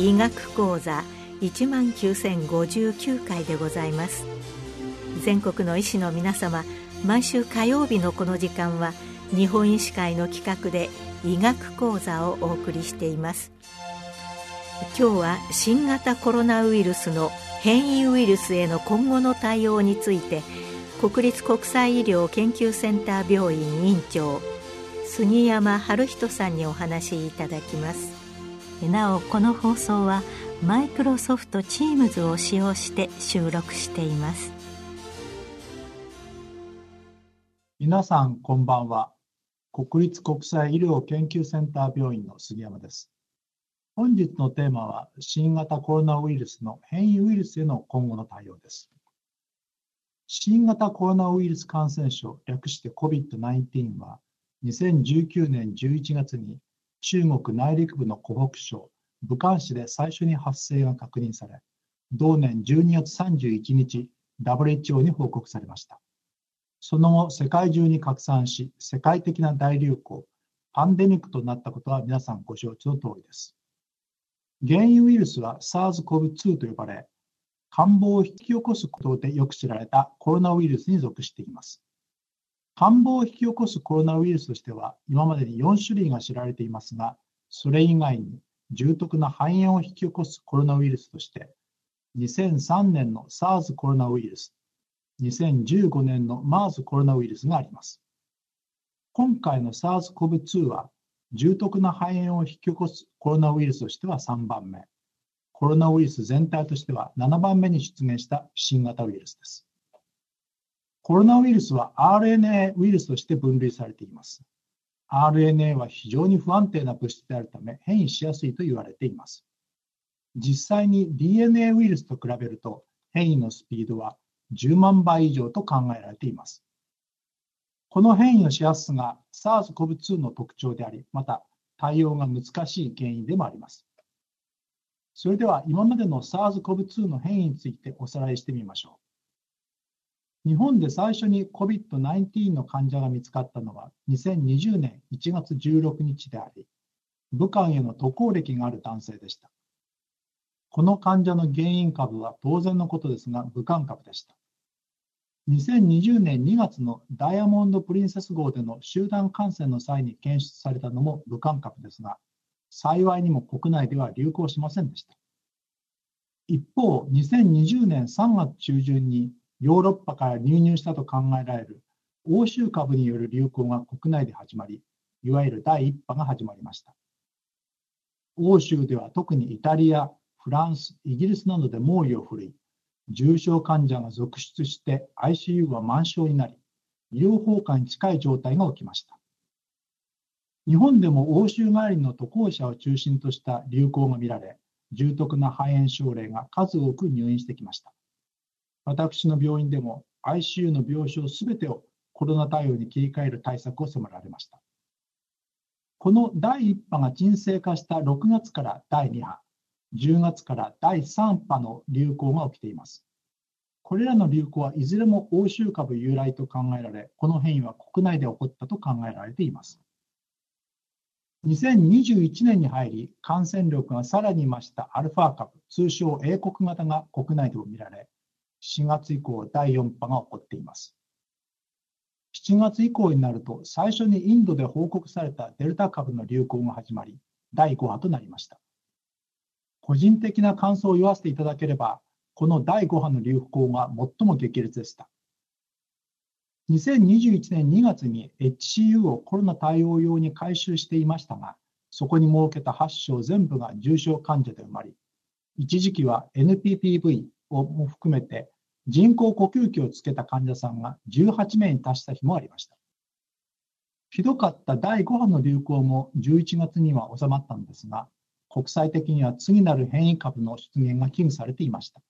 医学講座1万9059回でございます。全国の医師の皆様毎週火曜日のこの時間は日本医師会の企画で医学講座をお送りしています。今日は新型コロナウイルスの変異ウイルスへの今後の対応について国立国際医療研究センター病院院長杉山春人さんにお話しいただきます。なおこの放送はマイクロソフト Teams を使用して収録しています。皆さんこんばんは。国立国際医療研究センター病院の杉山です。本日のテーマは新型コロナウイルスの変異ウイルスへの今後の対応です。新型コロナウイルス感染症略して COVID-19 は2019年11月に中国内陸部の湖北省武漢市で最初に発生が確認され、同年12月31日、WHO に報告されました。その後、世界中に拡散し、世界的な大流行、パンデミックとなったことは皆さんご承知の通りです。原因ウイルスは SARS-CoV-2 と呼ばれ、感冒を引き起こすことでよく知られたコロナウイルスに属しています。感冒を引き起こすコロナウイルスとしては、今までに4種類が知られていますが、それ以外に重篤な肺炎を引き起こすコロナウイルスとして、2003年の SARS コロナウイルス、2015年の MERS コロナウイルスがあります。今回の SARS-CoV-2 は、重篤な肺炎を引き起こすコロナウイルスとしては3番目、コロナウイルス全体としては7番目に出現した新型ウイルスです。コロナウイルスは RNA ウイルスとして分類されています。RNA は非常に不安定な物質であるため変異しやすいと言われています。実際に DNA ウイルスと比べると変異のスピードは10万倍以上と考えられています。この変異のしやすさが SARS-CoV-2 の特徴であり、また対応が難しい原因でもあります。それでは今までの SARS-CoV-2 の変異についておさらいしてみましょう。日本で最初に COVID-19 の患者が見つかったのは2020年1月16日であり、武漢への渡航歴がある男性でした。この患者の原因株は当然のことですが、武漢株でした。2020年2月のダイヤモンド・プリンセス号での集団感染の際に検出されたのも武漢株ですが、幸いにも国内では流行しませんでした。一方、2020年3月中旬にヨーロッパから流入したと考えられる欧州株による流行が国内で始まり、いわゆる第1波が始まりました。欧州では特にイタリア、フランス、イギリスなどで猛威を振るい、重症患者が続出して ICU は満床になり、医療崩壊に近い状態が起きました。日本でも欧州帰りの渡航者を中心とした流行が見られ、重篤な肺炎症例が数多く入院してきました。私の病院でも ICU の病床すべてをコロナ対応に切り替える対策を迫られました。この第1波が沈静化した6月から第2波、10月から第3波の流行が起きています。これらの流行はいずれも欧州株由来と考えられ、この変異は国内で起こったと考えられています。2021年に入り、感染力がさらに増したアルファ株、通称英国型が国内でも見られ、4月以降第4波が起こっています。7月以降になると最初にインドで報告されたデルタ株の流行が始まり第5波となりました。個人的な感想を言わせていただければこの第5波の流行が最も激烈でした。2021年2月に HCU をコロナ対応用に改修していましたがそこに設けた8床全部が重症患者で埋まり一時期は NPPV も含めて人工呼吸器をつけた患者さんが18名に達した日もありました。ひどかった第5波の流行も11月には収まったのですが、国際的には次なる変異株の出現が危惧されていました。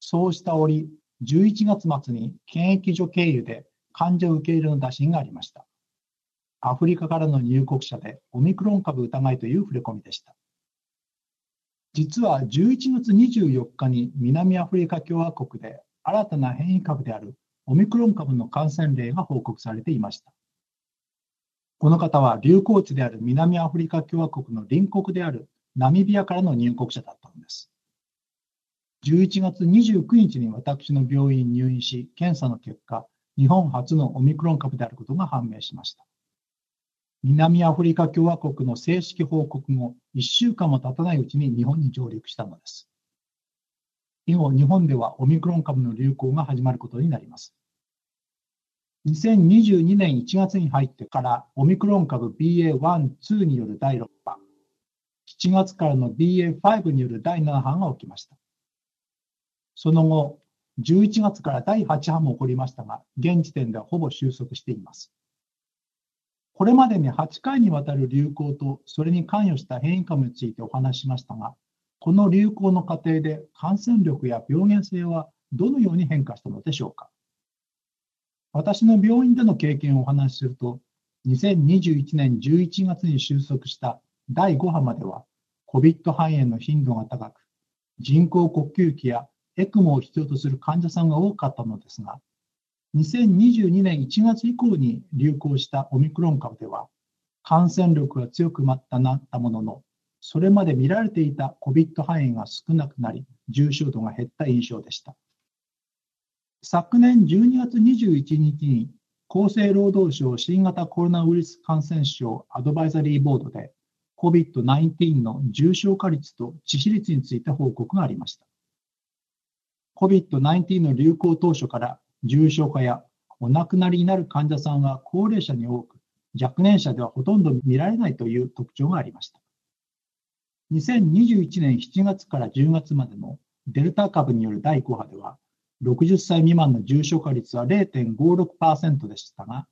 そうした折、11月末に検疫所経由で患者受け入れの打診がありました。アフリカからの入国者でオミクロン株疑いという触れ込みでした。実は11月24日に南アフリカ共和国で新たな変異株であるオミクロン株の感染例が報告されていました。この方は流行地である南アフリカ共和国の隣国であるナミビアからの入国者だったのです。11月29日に私の病院に入院し、検査の結果、日本初のオミクロン株であることが判明しました。南アフリカ共和国の正式報告後、1週間も経たないうちに日本に上陸したのです。以後、日本ではオミクロン株の流行が始まることになります。2022年1月に入ってからオミクロン株 BA.1、2による第6波、7月からの BA.5 による第7波が起きました。その後、11月から第8波も起こりましたが、現時点ではほぼ収束しています。これまでに8回にわたる流行とそれに関与した変異株についてお話ししましたが、この流行の過程で感染力や病原性はどのように変化したのでしょうか。私の病院での経験をお話しすると、2021年11月に収束した第5波までは、COVID 肺炎の頻度が高く、人工呼吸器やエクモを必要とする患者さんが多かったのですが、2022年1月以降に流行したオミクロン株では、感染力が強くなったものの、それまで見られていた COVID 肺炎が少なくなり、重症度が減った印象でした。昨年12月21日に厚生労働省新型コロナウイルス感染症アドバイザリーボードで COVID-19 の重症化率と致死率について報告がありました。COVID-19 の流行当初から重症化やお亡くなりになる患者さんは高齢者に多く、若年者ではほとんど見られないという特徴がありました。2021年7月から10月までのデルタ株による第5波では、60歳未満の重症化率は0.56%でしたが、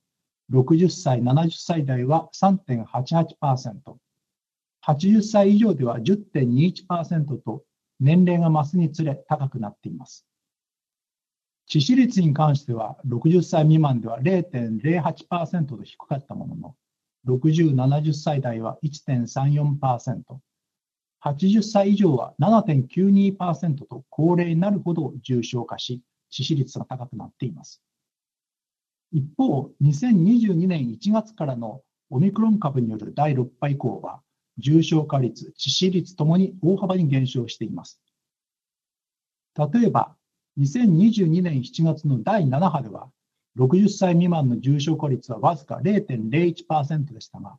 60歳、70歳代は3.88%、80歳以上では10.21%と年齢が増すにつれ高くなっています。致死率に関しては60歳未満では0.08%と低かったものの、60、70歳代は1.34%、80歳以上は7.92%と高齢になるほど重症化し、致死率が高くなっています。一方、2022年1月からのオミクロン株による第6波以降は、重症化率、致死率ともに大幅に減少しています。例えば、2022年7月の第7波では、60歳未満の重症化率はわずか0.01%でしたが、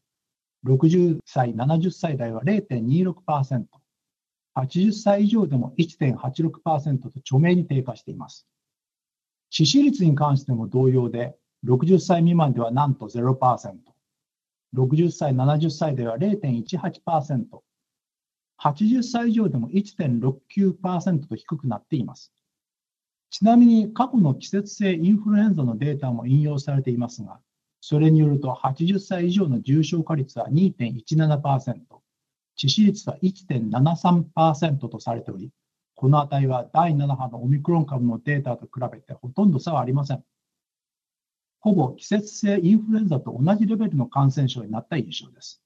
60歳、70歳代は0.26%、80歳以上でも1.86%と著名に低下しています。致死率に関しても同様で、60歳未満ではなんと0%、60歳、70歳では0.18%、80歳以上でも1.69%と低くなっています。ちなみに過去の季節性インフルエンザのデータも引用されていますが、それによると80歳以上の重症化率は2.17%、致死率は1.73%とされており、この値は第7波のオミクロン株のデータと比べてほとんど差はありません。ほぼ季節性インフルエンザと同じレベルの感染症になった印象です。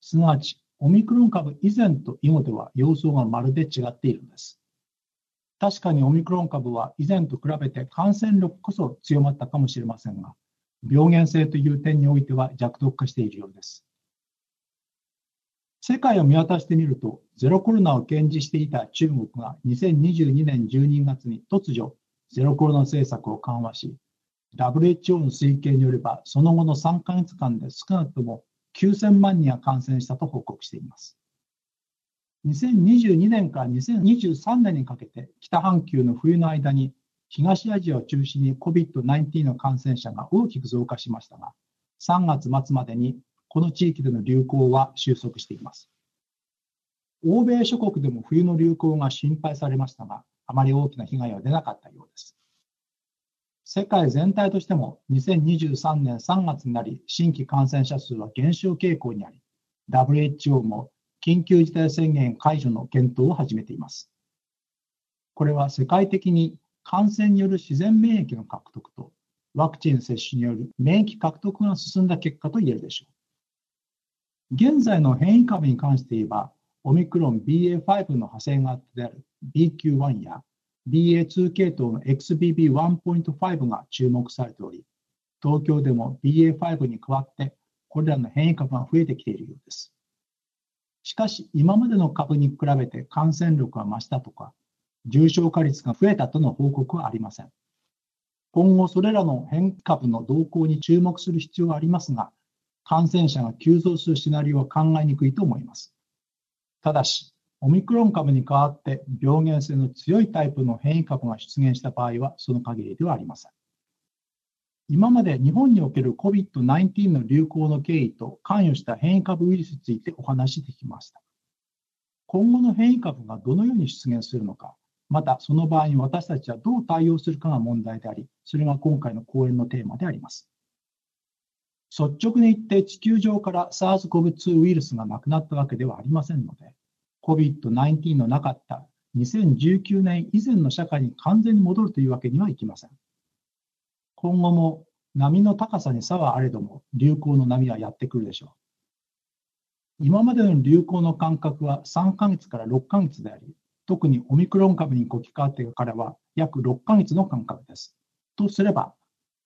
すなわち、オミクロン株以前と以後では様相がまるで違っているのです。確かにオミクロン株は以前と比べて感染力こそ強まったかもしれませんが、病原性という点においては弱毒化しているようです。世界を見渡してみると、ゼロコロナを堅持していた中国が2022年12月に突如、ゼロコロナ政策を緩和し、WHO の推計によれば、その後の3ヶ月間で少なくとも9000万人が感染したと報告しています。2022年から2023年にかけて北半球の冬の間に東アジアを中心に COVID-19 の感染者が大きく増加しましたが、3月末までにこの地域での流行は収束しています。欧米諸国でも冬の流行が心配されましたが、あまり大きな被害は出なかったようです。世界全体としても2023年3月になり新規感染者数は減少傾向にあり WHO も緊急事態宣言解除の検討を始めています。これは世界的に感染による自然免疫の獲得とワクチン接種による免疫獲得が進んだ結果と言えるでしょう。現在の変異株に関して言えば、オミクロン BA.5 の派生型である BQ.1 や BA.2 系統の XBB.1.5 が注目されており、東京でも BA.5 に加わってこれらの変異株が増えてきているようです。しかし、今までの株に比べて感染力が増したとか、重症化率が増えたとの報告はありません。今後、それらの変異株の動向に注目する必要はありますが、感染者が急増するシナリオは考えにくいと思います。ただし、オミクロン株に代わって病原性の強いタイプの変異株が出現した場合はその限りではありません。今まで日本における COVID-19 の流行の経緯と関与した変異株ウイルスについてお話しできました。今後の変異株がどのように出現するのか、またその場合に私たちはどう対応するかが問題であり、それが今回の講演のテーマであります。率直に言って地球上から SARS-CoV-2 ウイルスがなくなったわけではありませんので、COVID-19 のなかった2019年以前の社会に完全に戻るというわけにはいきません。今後も波の高さに差はあれども、流行の波はやってくるでしょう。今までの流行の間隔は3ヶ月から6ヶ月であり、特にオミクロン株に置き換わってからは約6ヶ月の間隔です。とすれば、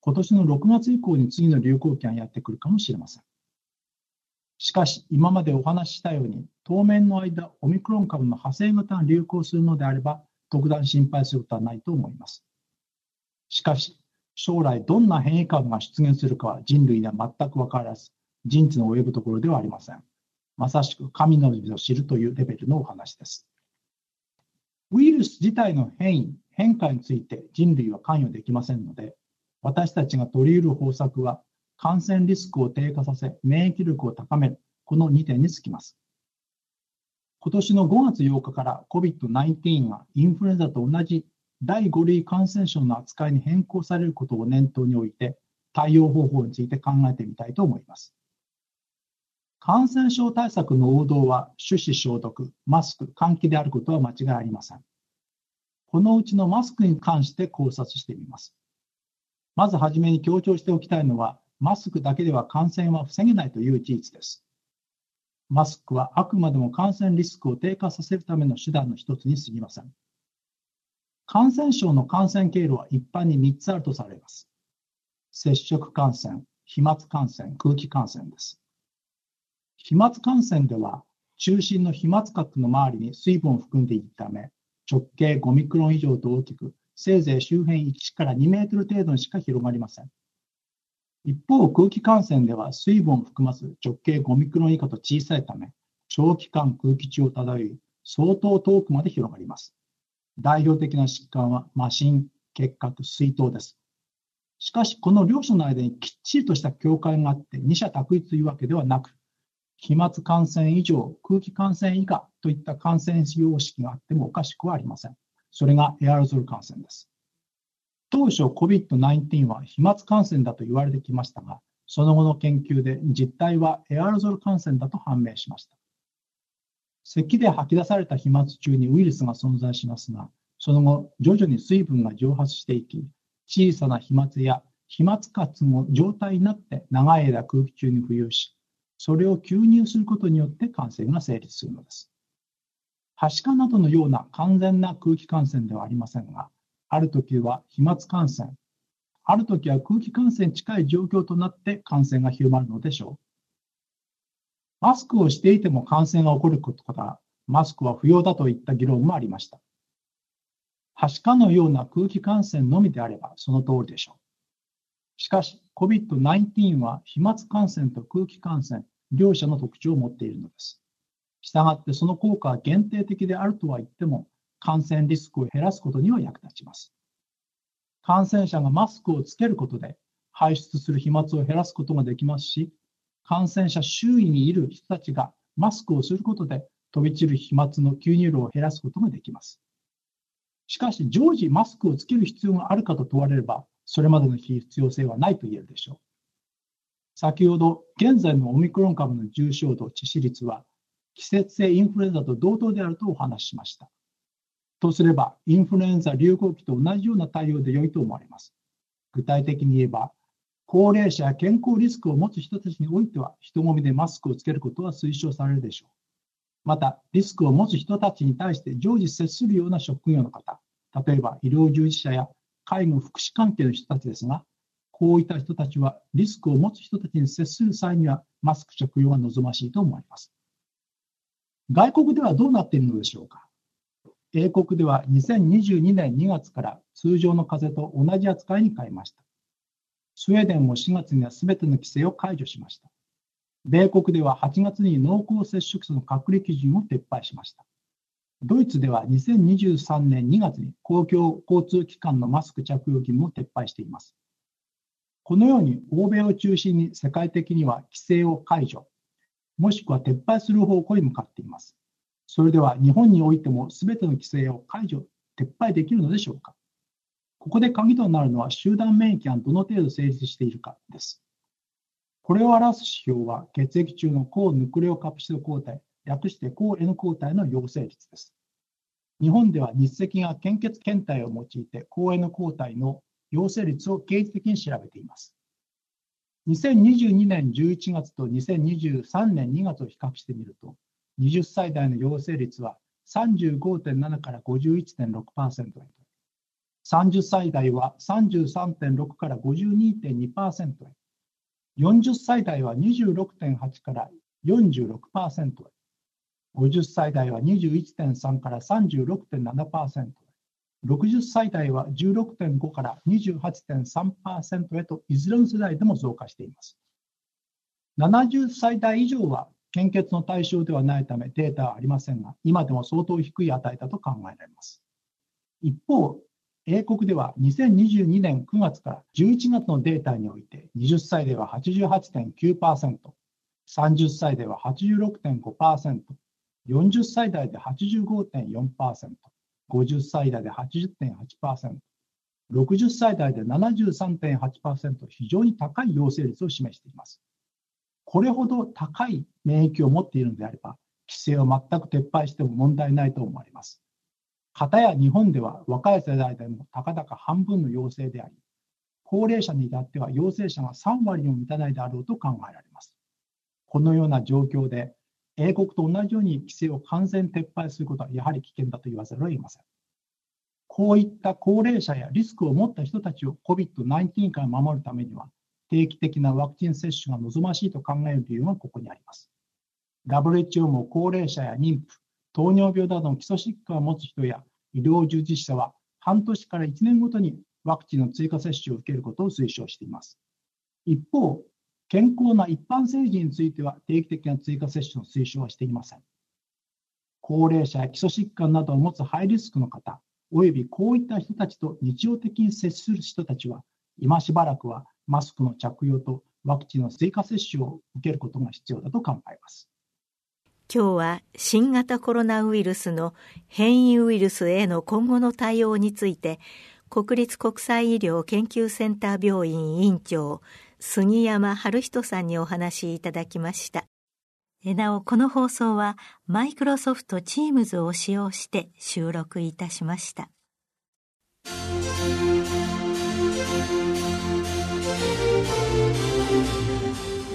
今年の6月以降に次の流行期がやってくるかもしれません。しかし、今までお話ししたように、当面の間、オミクロン株の派生型が流行するのであれば、特段心配することはないと思います。しかし、将来どんな変異株が出現するかは人類には全く分からず、人知の及ぶところではありません。まさしく神の指を知るというレベルのお話です。ウイルス自体の変異、変化について人類は関与できませんので、私たちが取り得る方策は、感染リスクを低下させ、免疫力を高める、この2点につきます。今年の5月8日から COVID-19 がインフルエンザと同じ第5類感染症の扱いに変更されることを念頭において、対応方法について考えてみたいと思います。感染症対策の王道は手指消毒、マスク、換気であることは間違いありません。このうちのマスクに関して考察してみます。まずはじめに強調しておきたいのは、マスクだけでは感染は防げないという事実です。マスクはあくまでも感染リスクを低下させるための手段の一つに過ぎません。感染症の感染経路は一般に3つあるとされます。接触感染、飛沫感染、空気感染です。飛沫感染では、中心の飛沫核の周りに水分を含んでいるため、直径5ミクロン以上と大きく、せいぜい周辺1から2メートル程度にしか広がりません。一方、空気感染では水分を含まず直径5ミクロン以下と小さいため、長期間空気中を漂い、相当遠くまで広がります。代表的な疾患は、麻疹、結核、水筒です。しかし、この両者の間にきっちりとした境界があって、二者択一というわけではなく、飛沫感染以上、空気感染以下といった感染様式があってもおかしくはありません。それがエアロゾル感染です。当初 COVID-19 は飛沫感染だと言われてきましたが、その後の研究で実態はエアロゾル感染だと判明しました。咳で吐き出された飛沫中にウイルスが存在しますが、その後、徐々に水分が蒸発していき、小さな飛沫や飛沫活の状態になって長い間空気中に浮遊し、それを吸入することによって感染が成立するのです。はしかなどのような完全な空気感染ではありませんが、ある時は飛沫感染、ある時は空気感染近い状況となって感染が広まるのでしょう。マスクをしていても感染が起こることから、マスクは不要だといった議論もありました。はしかのような空気感染のみであればその通りでしょう。しかし、COVID-19 は飛沫感染と空気感染、両者の特徴を持っているのです。したがってその効果は限定的であるとは言っても、感染リスクを減らすことには役立ちます。感染者がマスクをつけることで排出する飛沫を減らすことができますし、感染者周囲にいる人たちがマスクをすることで飛び散る飛沫の吸入量を減らすことができます。しかし、常時マスクをつける必要があるかと問われれば、それまでの必要性はないと言えるでしょう。先ほど、現在のオミクロン株の重症度、致死率は、季節性インフルエンザと同等であるとお話ししました。とすれば、インフルエンザ流行期と同じような対応で良いと思われます。具体的に言えば、高齢者や健康リスクを持つ人たちにおいては、人混みでマスクをつけることは推奨されるでしょう。また、リスクを持つ人たちに対して常時接するような職業の方、例えば医療従事者や介護福祉関係の人たちですが、こういった人たちはリスクを持つ人たちに接する際にはマスク着用が望ましいと思います。外国ではどうなっているのでしょうか英国では2022年2月から通常の風邪と同じ扱いに変えました。スウェーデンも4月には全ての規制を解除しました。米国では8月に濃厚接触者の隔離基準を撤廃しました。ドイツでは2023年2月に公共交通機関のマスク着用義務を撤廃しています。このように欧米を中心に世界的には規制を解除、もしくは撤廃する方向に向かっています。それでは日本においても全ての規制を解除、撤廃できるのでしょうかここで鍵となるのは集団免疫がどの程度成立しているかです。これを表す指標は血液中の抗ヌクレオカプシド抗体、略して抗 N 抗体の陽性率です。日本では日赤が献血検体を用いて抗 N 抗体の陽性率を刑事的に調べています。2022年11月と2023年2月を比較してみると、20歳代の陽性率は35.7から51.6%へと、30歳代は33.6から52.2%へ、40歳代は26.8から46%へ、50歳代は21.3から36.7%へ、60歳代は16.5から28.3%へといずれの世代でも増加しています。70歳代以上は献血の対象ではないためデータはありませんが、今でも相当低い値だと考えられます。一方、英国では2022年9月から11月のデータにおいて20歳では88.9%、30歳では86.5%、40歳代で85.4%、50歳代で80.8%、60歳代で73.8%非常に高い陽性率を示しています。これほど高い免疫を持っているのであれば、規制を全く撤廃しても問題ないと思われます。かたや日本では若い世代でもたかだか半分の陽性であり、高齢者に至っては陽性者が3割にも満たないであろうと考えられます。このような状況で英国と同じように規制を完全撤廃することはやはり危険だと言わざるを得ません。こういった高齢者やリスクを持った人たちを COVID-19 から守るためには、定期的なワクチン接種が望ましいと考える理由がここにあります。WHO も高齢者や妊婦、糖尿病などの基礎疾患を持つ人や医療従事者は半年から1年ごとにワクチンの追加接種を受けることを推奨しています。一方、健康な一般成人については定期的な追加接種の推奨はしていません。高齢者や基礎疾患などを持つハイリスクの方、およびこういった人たちと日常的に接する人たちは、今しばらくはマスクの着用とワクチンの追加接種を受けることが必要だと考えます。今日は新型コロナウイルスの変異ウイルスへの今後の対応について国立国際医療研究センター病院院長杉山春人さんにお話しいただきました。なお、この放送はマイクロソフト Teams を使用して収録いたしました。